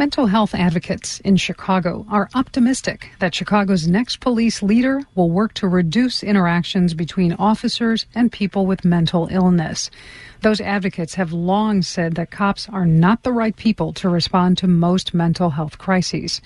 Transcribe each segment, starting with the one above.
Mental health advocates in Chicago are optimistic that Chicago's next police leader will work to reduce interactions between officers and people with mental illness. Those advocates have long said that cops are not the right people to respond to most mental health crises.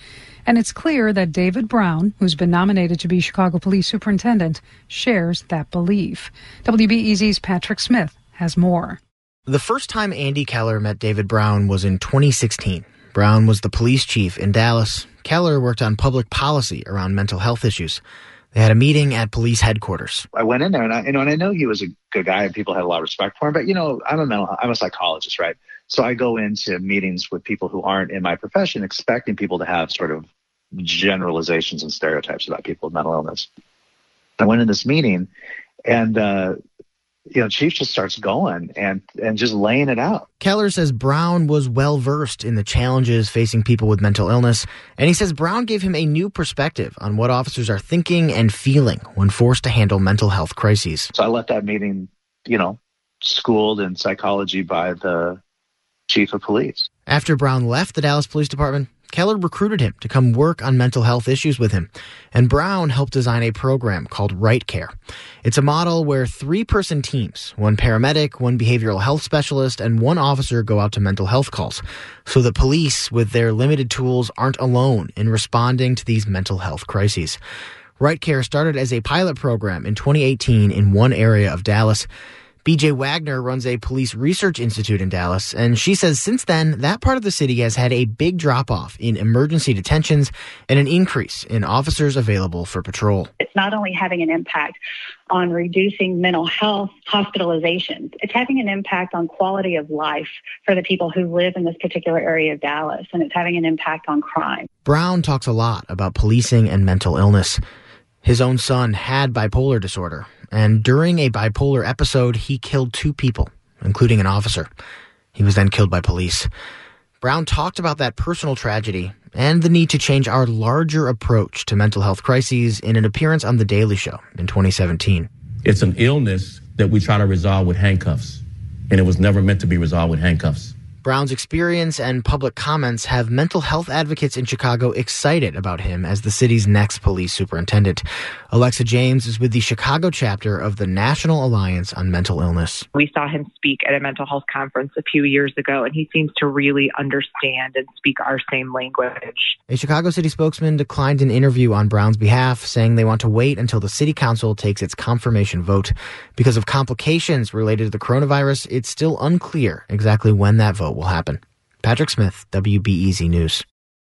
And it's clear that David Brown, who's been nominated to be Chicago Police Superintendent, shares that belief. WBEZ's Patrick Smith has more. The first time Andy Keller met David Brown was in 2016. Brown was the police chief in Dallas. Keller worked on public policy around mental health issues. They had a meeting at police headquarters. I went in there and I, you know, and I know he was a good guy and people had a lot of respect for him, but you know, I'm a mental, I'm a psychologist, right? So I go into meetings with people who aren't in my profession expecting people to have sort of generalizations and stereotypes about people with mental illness. I went in this meeting and, uh, you know, Chief just starts going and and just laying it out. Keller says Brown was well versed in the challenges facing people with mental illness, and he says Brown gave him a new perspective on what officers are thinking and feeling when forced to handle mental health crises. So I left that meeting, you know, schooled in psychology by the chief of police. After Brown left the Dallas Police Department, Keller recruited him to come work on mental health issues with him, and Brown helped design a program called Right Care. It's a model where three person teams, one paramedic, one behavioral health specialist, and one officer go out to mental health calls, so the police, with their limited tools, aren't alone in responding to these mental health crises. Right Care started as a pilot program in 2018 in one area of Dallas. BJ Wagner runs a police research institute in Dallas, and she says since then, that part of the city has had a big drop off in emergency detentions and an increase in officers available for patrol. It's not only having an impact on reducing mental health hospitalizations, it's having an impact on quality of life for the people who live in this particular area of Dallas, and it's having an impact on crime. Brown talks a lot about policing and mental illness. His own son had bipolar disorder, and during a bipolar episode, he killed two people, including an officer. He was then killed by police. Brown talked about that personal tragedy and the need to change our larger approach to mental health crises in an appearance on The Daily Show in 2017. It's an illness that we try to resolve with handcuffs, and it was never meant to be resolved with handcuffs. Brown's experience and public comments have mental health advocates in Chicago excited about him as the city's next police superintendent. Alexa James is with the Chicago chapter of the National Alliance on Mental Illness. We saw him speak at a mental health conference a few years ago, and he seems to really understand and speak our same language. A Chicago city spokesman declined an interview on Brown's behalf, saying they want to wait until the city council takes its confirmation vote. Because of complications related to the coronavirus, it's still unclear exactly when that vote will happen. Patrick Smith, WBEZ News.